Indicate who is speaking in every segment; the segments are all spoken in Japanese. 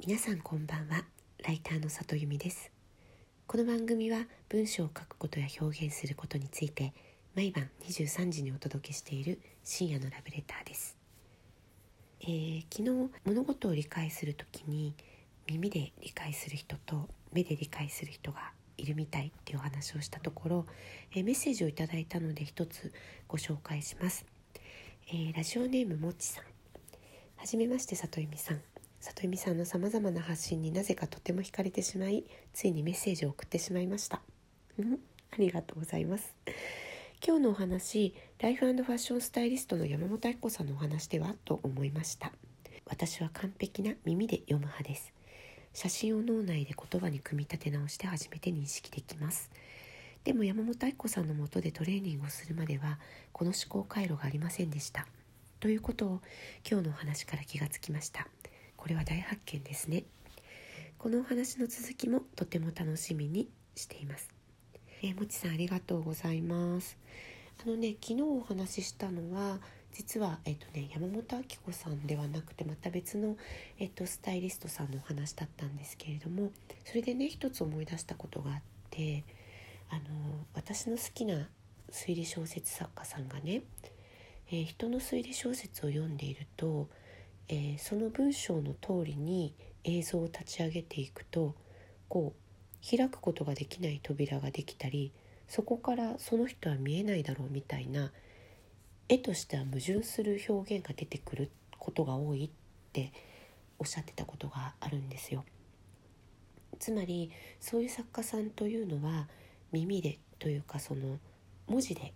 Speaker 1: 皆さんこんばんは。ライターの里由美です。この番組は文章を書くことや表現することについて毎晩23時にお届けしている深夜のラブレターです、えー、昨日物事を理解するときに耳で理解する人と目で理解する人がいるみたいっていうお話をしたところ、えー、メッセージをいただいたので一つご紹介します、えー、ラジオネームもちさん。はじめまして里由美さん。里由美さんのさまざまな発信になぜかとても惹かれてしまいついにメッセージを送ってしまいました。ありがとうございます。今日のお話ライフファッションスタイリストの山本明子さんのお話ではと思いました。私は完璧な耳で読む派です。写真を脳内で言葉に組み立て直して初めて認識できます。でも山本明子さんのもとでトレーニングをするまではこの思考回路がありませんでした。ということを今日のお話から気がつきました。これは大発見ですね。このお話の続きもとても楽しみにしています。えー、もちさんありがとうございます。あのね昨日お話ししたのは実は、えっとね、山本明子さんではなくてまた別の、えっと、スタイリストさんのお話だったんですけれどもそれでね一つ思い出したことがあってあの私の好きな推理小説作家さんがね、えー、人の推理小説を読んでいるとえー、その文章の通りに映像を立ち上げていくとこう開くことができない扉ができたりそこからその人は見えないだろうみたいな絵としては矛盾する表現が出てくることが多いっておっしゃってたことがあるんですよ。つまりそういう作家さんというのは耳でというかその文字で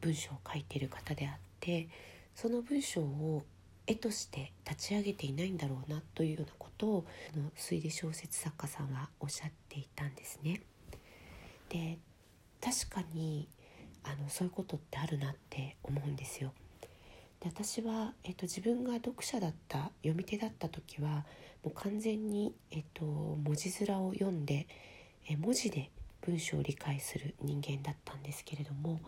Speaker 1: 文章を書いている方であってその文章を絵として立ち上げていないんだろうなというようなことをの推理小説作家さんはおっしゃっていたんですね。で確かにあのそういうことってあるなって思うんですよ。で私は、えっと、自分が読者だった読み手だった時はもう完全に、えっと、文字面を読んでえ文字で文章を理解する人間だったんですけれども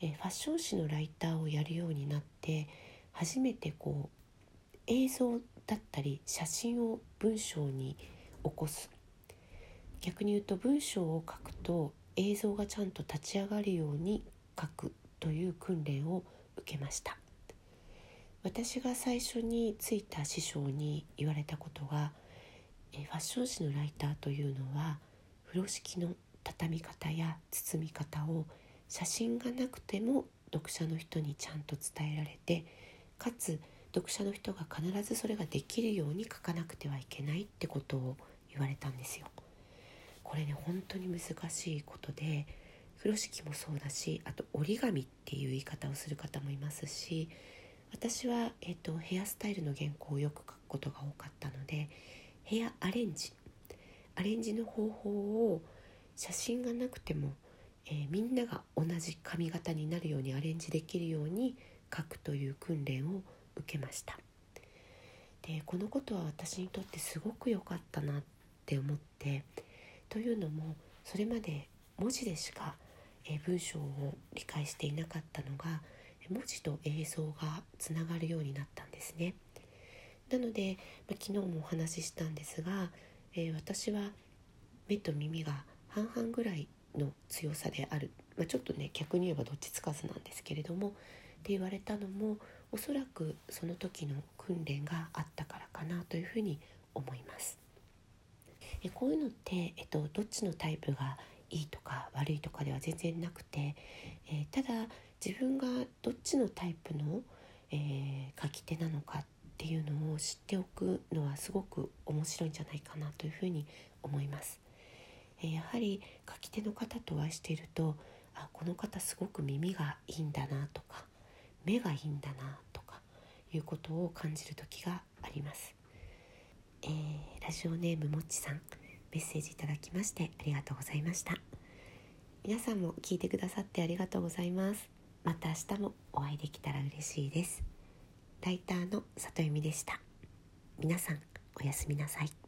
Speaker 1: えファッション誌のライターをやるようになって初めてこう映像だったり写真を文章に起こす。逆に言うと文章を書くと映像がちゃんと立ち上がるように書くという訓練を受けました。私が最初についた師匠に言われたことがファッション誌のライターというのは風呂敷の畳み方や包み方を写真がなくても読者の人にちゃんと伝えられてかつ読者の人が必ずそれができるように書かなくてはいけないってことを言われたんですよ。これね本当に難しいことで風呂敷もそうだしあと折り紙っていう言い方をする方もいますし私は、えーと、ヘアスタイルの原稿をよく書くことが多かったのでヘアアレンジアレンジの方法を写真がなくても、えー、みんなが同じ髪型になるようにアレンジできるように書くという訓練を受けましたでこのことは私にとってすごく良かったなって思ってというのもそれまで文字でしか、文章を理解していなかったのが文字と映像がつながるようになったんですね。なので、ま、昨日もお話ししたんですが、え、私は目と耳が半々ぐらいの強さである、まあ、ちょっとね逆に言えばどっちつかずなんですけれどもって言われたのもおそらくその時の訓練があったからかなというふうに思います。えこういうのって、えっと、どっちのタイプがいいとか悪いとかでは全然なくて、えー、ただ自分がどっちのタイプの、えー、書き手なのかっていうのを知っておくのはすごく面白いんじゃないかなというふうに思います。えー、やはり書き手の方とお会いしているとあこの方すごく耳がいいんだなとか目がいいんだなとかいうことを感じる時があります、えー、ラジオネームもっちさんメッセージいただきましてありがとうございました。皆さんも聞いてくださってありがとうございます。また明日もお会いできたら嬉しいです。ライターの里由美でした。皆さんおやすみなさい。